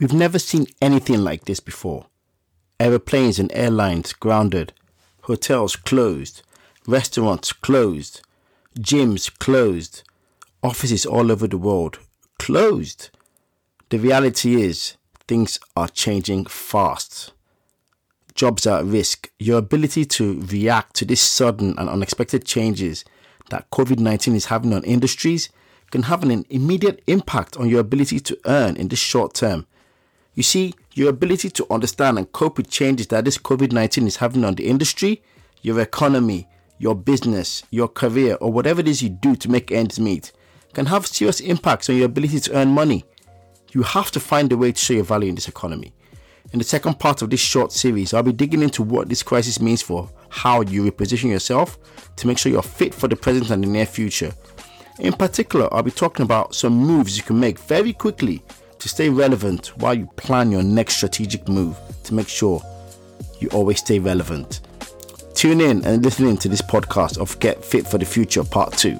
We've never seen anything like this before. Aeroplanes and airlines grounded, hotels closed, restaurants closed, gyms closed, offices all over the world closed. The reality is, things are changing fast. Jobs are at risk. Your ability to react to these sudden and unexpected changes that COVID 19 is having on industries can have an immediate impact on your ability to earn in the short term. You see, your ability to understand and cope with changes that this COVID 19 is having on the industry, your economy, your business, your career, or whatever it is you do to make ends meet can have serious impacts on your ability to earn money. You have to find a way to show your value in this economy. In the second part of this short series, I'll be digging into what this crisis means for how you reposition yourself to make sure you're fit for the present and the near future. In particular, I'll be talking about some moves you can make very quickly to stay relevant while you plan your next strategic move to make sure you always stay relevant. Tune in and listen in to this podcast of Get Fit for the Future Part 2.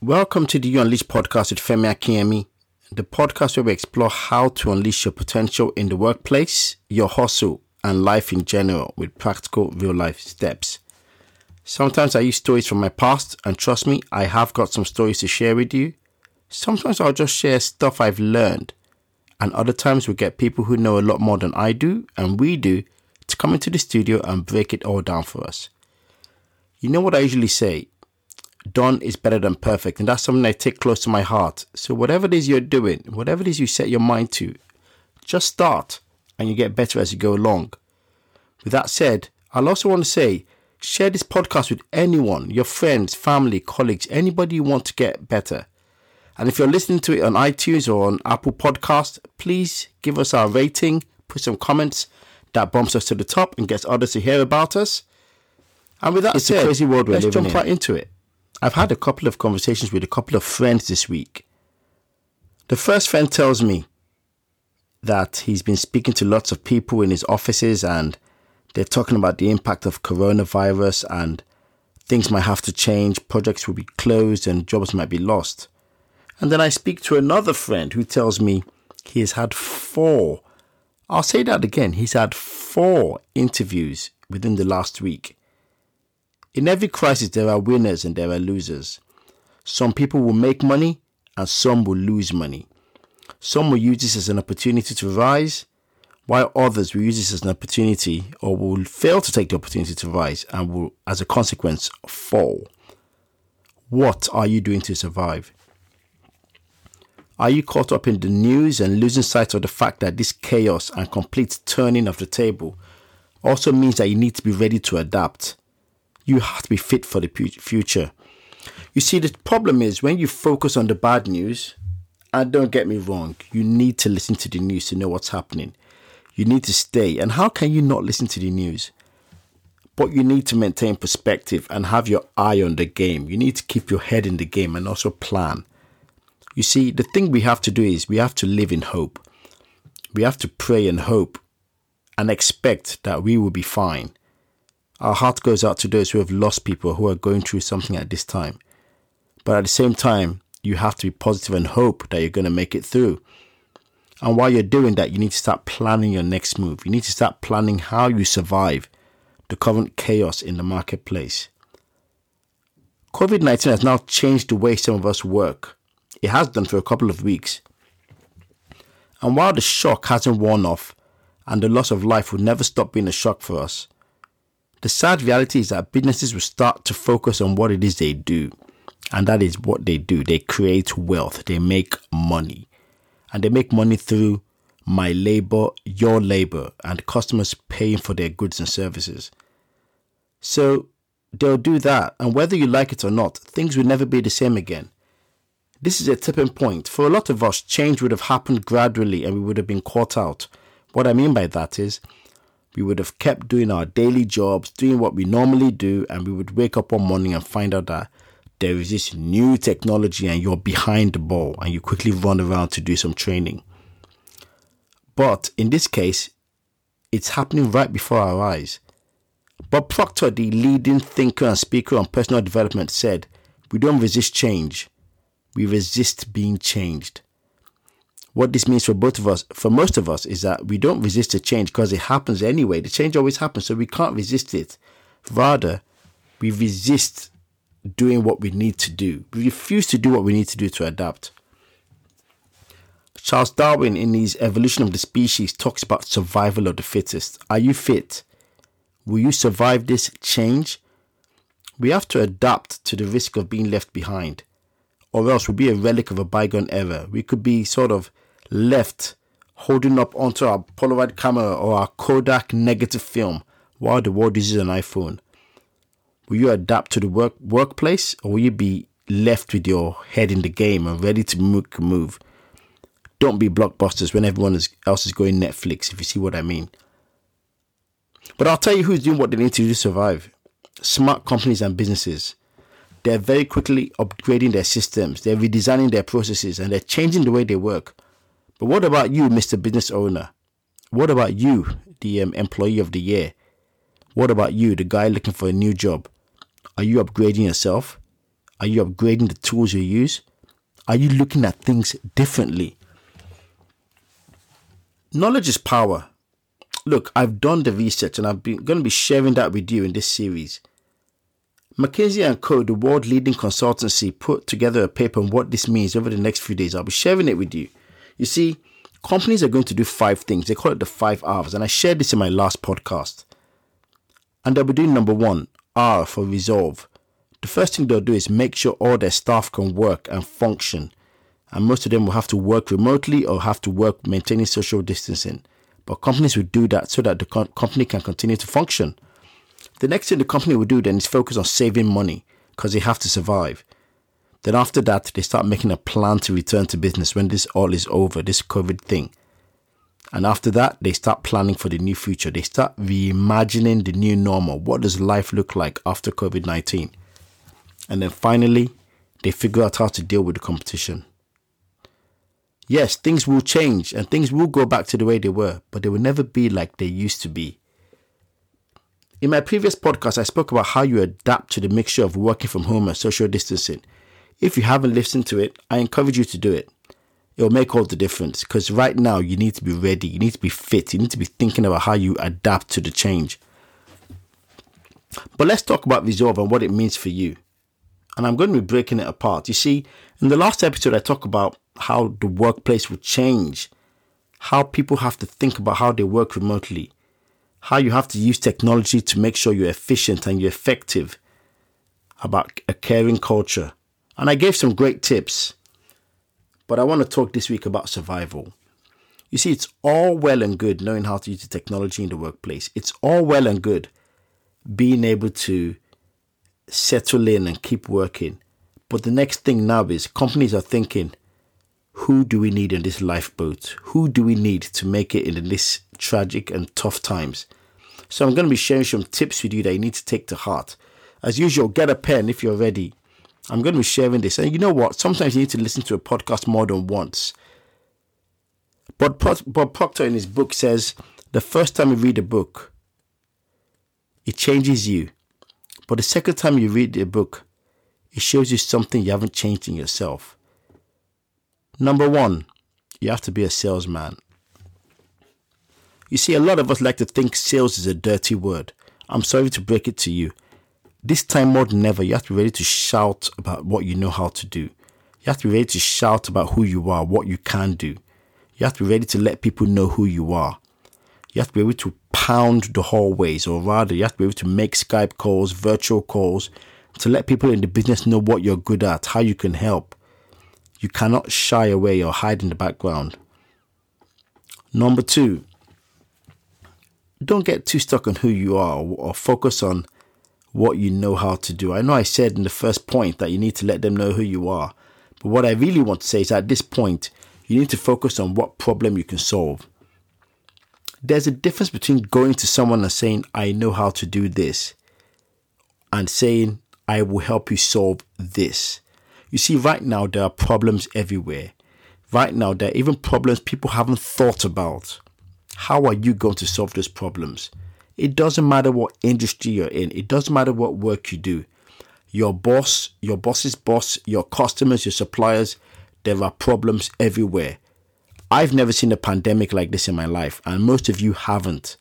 Welcome to the You Unleash podcast with Femi Akinyemi, the podcast where we explore how to unleash your potential in the workplace, your hustle, and life in general with practical real life steps. Sometimes I use stories from my past, and trust me, I have got some stories to share with you. Sometimes I'll just share stuff I've learned, and other times we get people who know a lot more than I do and we do to come into the studio and break it all down for us. You know what I usually say done is better than perfect. And that's something I take close to my heart. So, whatever it is you're doing, whatever it is you set your mind to, just start and you get better as you go along. With that said, I'll also want to say share this podcast with anyone, your friends, family, colleagues, anybody you want to get better. And if you're listening to it on iTunes or on Apple Podcast, please give us our rating, put some comments that bumps us to the top and gets others to hear about us. And with that it's said, a crazy world we're let's jump in. right into it. I've had a couple of conversations with a couple of friends this week. The first friend tells me that he's been speaking to lots of people in his offices and they're talking about the impact of coronavirus and things might have to change, projects will be closed and jobs might be lost. And then I speak to another friend who tells me he has had four, I'll say that again, he's had four interviews within the last week. In every crisis, there are winners and there are losers. Some people will make money and some will lose money. Some will use this as an opportunity to rise, while others will use this as an opportunity or will fail to take the opportunity to rise and will, as a consequence, fall. What are you doing to survive? Are you caught up in the news and losing sight of the fact that this chaos and complete turning of the table also means that you need to be ready to adapt? You have to be fit for the future. You see, the problem is when you focus on the bad news, and don't get me wrong, you need to listen to the news to know what's happening. You need to stay. And how can you not listen to the news? But you need to maintain perspective and have your eye on the game. You need to keep your head in the game and also plan. You see, the thing we have to do is we have to live in hope. We have to pray and hope and expect that we will be fine. Our heart goes out to those who have lost people who are going through something at this time. But at the same time, you have to be positive and hope that you're going to make it through. And while you're doing that, you need to start planning your next move. You need to start planning how you survive the current chaos in the marketplace. COVID 19 has now changed the way some of us work. It has done for a couple of weeks. And while the shock hasn't worn off and the loss of life will never stop being a shock for us, the sad reality is that businesses will start to focus on what it is they do. And that is what they do. They create wealth, they make money. And they make money through my labor, your labor, and customers paying for their goods and services. So they'll do that. And whether you like it or not, things will never be the same again. This is a tipping point. For a lot of us, change would have happened gradually and we would have been caught out. What I mean by that is, we would have kept doing our daily jobs, doing what we normally do, and we would wake up one morning and find out that there is this new technology and you're behind the ball and you quickly run around to do some training. But in this case, it's happening right before our eyes. Bob Proctor, the leading thinker and speaker on personal development, said, We don't resist change, we resist being changed. What this means for both of us, for most of us, is that we don't resist the change because it happens anyway. The change always happens, so we can't resist it. Rather, we resist doing what we need to do. We refuse to do what we need to do to adapt. Charles Darwin, in his Evolution of the Species, talks about survival of the fittest. Are you fit? Will you survive this change? We have to adapt to the risk of being left behind, or else we'll be a relic of a bygone era. We could be sort of left holding up onto our Polaroid camera or our Kodak negative film while the world uses an iPhone. Will you adapt to the work workplace, or will you be left with your head in the game and ready to a move? Don't be blockbusters when everyone else is going Netflix, if you see what I mean. But I'll tell you who's doing what they need to do to survive. Smart companies and businesses. They're very quickly upgrading their systems, they're redesigning their processes, and they're changing the way they work. But what about you, Mr. Business Owner? What about you, the um, employee of the year? What about you, the guy looking for a new job? Are you upgrading yourself? Are you upgrading the tools you use? Are you looking at things differently? Knowledge is power. Look, I've done the research and I'm going to be sharing that with you in this series. McKinsey and Co., the world leading consultancy, put together a paper on what this means over the next few days. I'll be sharing it with you. You see, companies are going to do five things. They call it the five R's, and I shared this in my last podcast. And they'll be doing number one, R for resolve. The first thing they'll do is make sure all their staff can work and function. And most of them will have to work remotely or have to work maintaining social distancing. But companies will do that so that the co- company can continue to function. The next thing the company will do then is focus on saving money because they have to survive. Then after that, they start making a plan to return to business when this all is over, this COVID thing. And after that, they start planning for the new future. They start reimagining the new normal. What does life look like after COVID 19? And then finally, they figure out how to deal with the competition. Yes, things will change and things will go back to the way they were, but they will never be like they used to be. In my previous podcast, I spoke about how you adapt to the mixture of working from home and social distancing. If you haven't listened to it, I encourage you to do it it'll make all the difference because right now you need to be ready, you need to be fit, you need to be thinking about how you adapt to the change. But let's talk about Resolve and what it means for you. And I'm going to be breaking it apart. You see, in the last episode, I talked about how the workplace will change, how people have to think about how they work remotely, how you have to use technology to make sure you're efficient and you're effective, about a caring culture. And I gave some great tips. But I want to talk this week about survival. You see, it's all well and good knowing how to use the technology in the workplace. It's all well and good being able to settle in and keep working. But the next thing now is companies are thinking, who do we need in this lifeboat? Who do we need to make it in this tragic and tough times? So I'm going to be sharing some tips with you that you need to take to heart. As usual, get a pen if you're ready I'm going to be sharing this. And you know what? Sometimes you need to listen to a podcast more than once. But Bob Proctor in his book says the first time you read a book, it changes you. But the second time you read a book, it shows you something you haven't changed in yourself. Number one, you have to be a salesman. You see, a lot of us like to think sales is a dirty word. I'm sorry to break it to you. This time more than ever, you have to be ready to shout about what you know how to do. You have to be ready to shout about who you are, what you can do. You have to be ready to let people know who you are. You have to be able to pound the hallways, or rather, you have to be able to make Skype calls, virtual calls, to let people in the business know what you're good at, how you can help. You cannot shy away or hide in the background. Number two, don't get too stuck on who you are or focus on what you know how to do. I know I said in the first point that you need to let them know who you are, but what I really want to say is at this point, you need to focus on what problem you can solve. There's a difference between going to someone and saying, I know how to do this, and saying, I will help you solve this. You see, right now, there are problems everywhere. Right now, there are even problems people haven't thought about. How are you going to solve those problems? It doesn't matter what industry you're in, it doesn't matter what work you do. your boss, your boss's boss, your customers, your suppliers, there are problems everywhere. I've never seen a pandemic like this in my life, and most of you haven't.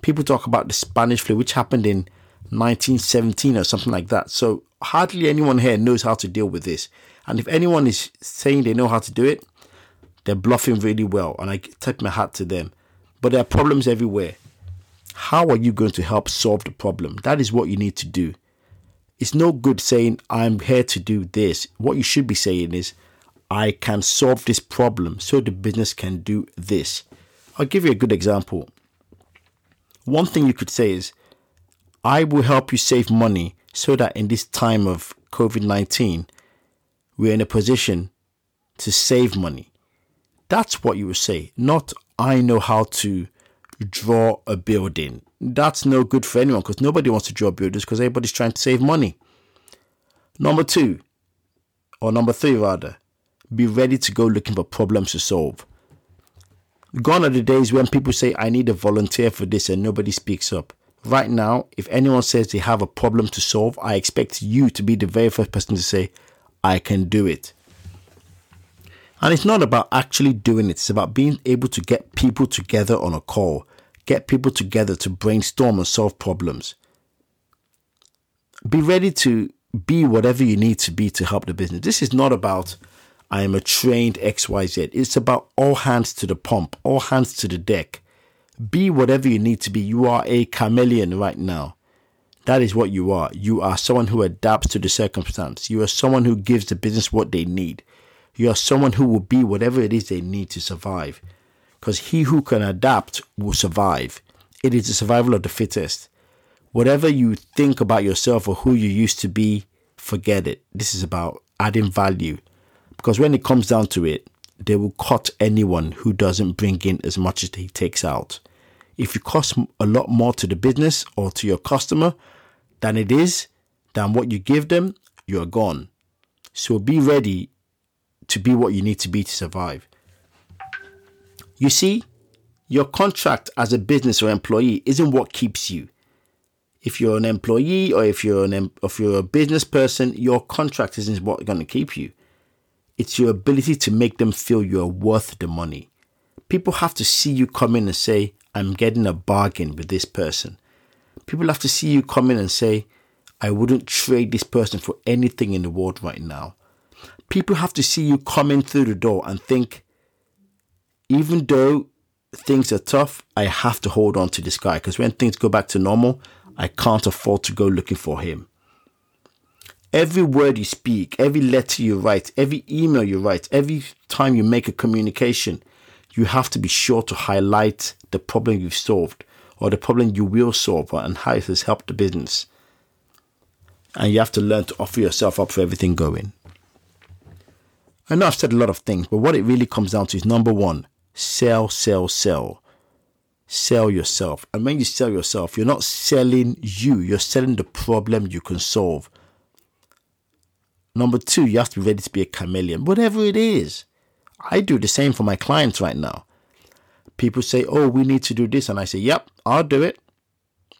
People talk about the Spanish flu, which happened in 1917 or something like that. So hardly anyone here knows how to deal with this. And if anyone is saying they know how to do it, they're bluffing really well. And I tip my hat to them. But there are problems everywhere. How are you going to help solve the problem? That is what you need to do. It's no good saying, I'm here to do this. What you should be saying is, I can solve this problem so the business can do this. I'll give you a good example. One thing you could say is, I will help you save money so that in this time of COVID 19, we're in a position to save money. That's what you would say, not I know how to draw a building. That's no good for anyone because nobody wants to draw buildings because everybody's trying to save money. Number two, or number three rather, be ready to go looking for problems to solve. Gone are the days when people say, I need a volunteer for this and nobody speaks up. Right now, if anyone says they have a problem to solve, I expect you to be the very first person to say, I can do it. And it's not about actually doing it, it's about being able to get people together on a call, get people together to brainstorm and solve problems. Be ready to be whatever you need to be to help the business. This is not about I am a trained XYZ. It's about all hands to the pump, all hands to the deck. Be whatever you need to be. You are a chameleon right now. That is what you are. You are someone who adapts to the circumstance. You are someone who gives the business what they need. You are someone who will be whatever it is they need to survive. Because he who can adapt will survive. It is the survival of the fittest. Whatever you think about yourself or who you used to be, forget it. This is about adding value. Because when it comes down to it, they will cut anyone who doesn't bring in as much as he takes out. If you cost a lot more to the business or to your customer than it is, than what you give them, you're gone. So be ready to be what you need to be to survive. You see, your contract as a business or employee isn't what keeps you. If you're an employee or if you're an if you're a business person, your contract isn't what's going to keep you. It's your ability to make them feel you're worth the money. People have to see you come in and say, I'm getting a bargain with this person. People have to see you come in and say, I wouldn't trade this person for anything in the world right now. People have to see you come in through the door and think, even though things are tough, I have to hold on to this guy because when things go back to normal, I can't afford to go looking for him. Every word you speak, every letter you write, every email you write, every time you make a communication, you have to be sure to highlight the problem you've solved or the problem you will solve and how it has helped the business. And you have to learn to offer yourself up for everything going. I know I've said a lot of things, but what it really comes down to is number one, sell, sell, sell. Sell yourself. And when you sell yourself, you're not selling you, you're selling the problem you can solve. Number two, you have to be ready to be a chameleon, whatever it is. I do the same for my clients right now. People say, Oh, we need to do this. And I say, Yep, I'll do it.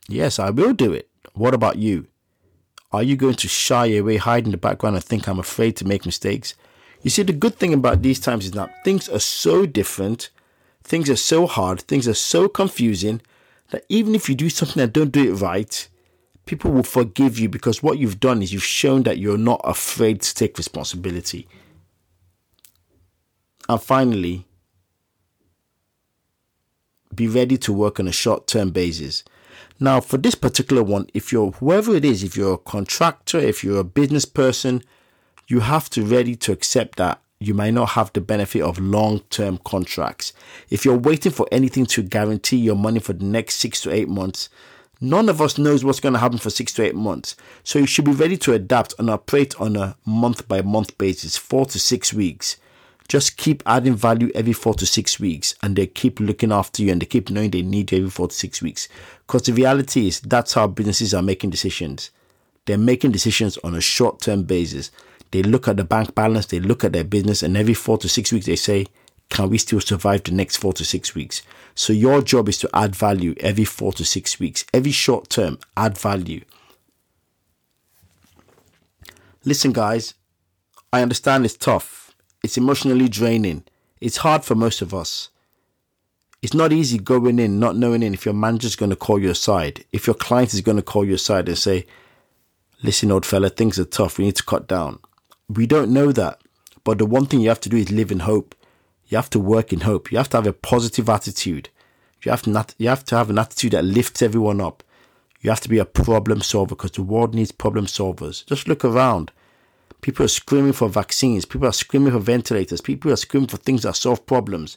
Yes, I will do it. What about you? Are you going to shy away, hide in the background, and think I'm afraid to make mistakes? You see, the good thing about these times is that things are so different, things are so hard, things are so confusing that even if you do something and don't do it right, people will forgive you because what you've done is you've shown that you're not afraid to take responsibility. And finally, be ready to work on a short term basis. Now, for this particular one, if you're whoever it is, if you're a contractor, if you're a business person, you have to ready to accept that you might not have the benefit of long term contracts. If you're waiting for anything to guarantee your money for the next six to eight months, None of us knows what's going to happen for six to eight months. So you should be ready to adapt and operate on a month by month basis, four to six weeks. Just keep adding value every four to six weeks and they keep looking after you and they keep knowing they need you every four to six weeks. Because the reality is that's how businesses are making decisions. They're making decisions on a short term basis. They look at the bank balance, they look at their business, and every four to six weeks they say, can we still survive the next four to six weeks? So your job is to add value every four to six weeks, every short term, add value. Listen, guys, I understand it's tough. It's emotionally draining. It's hard for most of us. It's not easy going in, not knowing in if your manager's going to call you aside, if your client is going to call you aside and say, listen, old fella, things are tough. We need to cut down. We don't know that. But the one thing you have to do is live in hope. You have to work in hope. You have to have a positive attitude. You have to not, you have to have an attitude that lifts everyone up. You have to be a problem solver because the world needs problem solvers. Just look around. People are screaming for vaccines. People are screaming for ventilators. People are screaming for things that solve problems.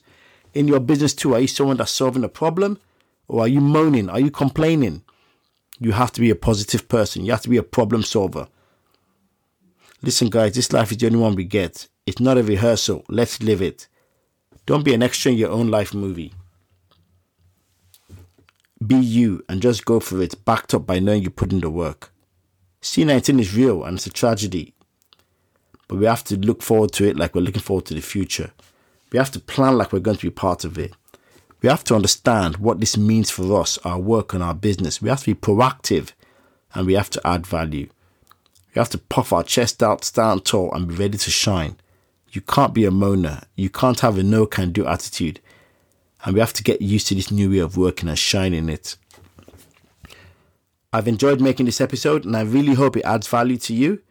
In your business too, are you someone that's solving a problem? Or are you moaning? Are you complaining? You have to be a positive person. You have to be a problem solver. Listen, guys, this life is the only one we get. It's not a rehearsal. Let's live it. Don't be an extra in your own life movie. Be you and just go for it, backed up by knowing you put in the work. C19 is real and it's a tragedy but we have to look forward to it like we're looking forward to the future. We have to plan like we're going to be part of it. We have to understand what this means for us, our work, and our business. We have to be proactive and we have to add value. We have to puff our chest out, stand tall, and be ready to shine. You can't be a moaner. You can't have a no can do attitude. And we have to get used to this new way of working and shining it. I've enjoyed making this episode and I really hope it adds value to you.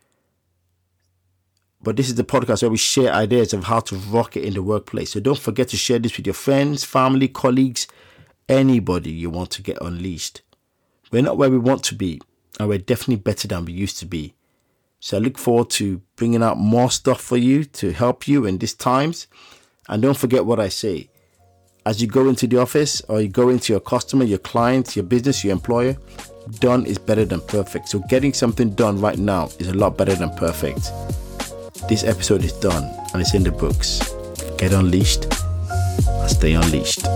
But this is the podcast where we share ideas of how to rock it in the workplace. So don't forget to share this with your friends, family, colleagues, anybody you want to get unleashed. We're not where we want to be, and we're definitely better than we used to be. So I look forward to bringing out more stuff for you to help you in these times. And don't forget what I say. As you go into the office or you go into your customer, your client, your business, your employer, done is better than perfect. So getting something done right now is a lot better than perfect. This episode is done and it's in the books. Get unleashed and stay unleashed.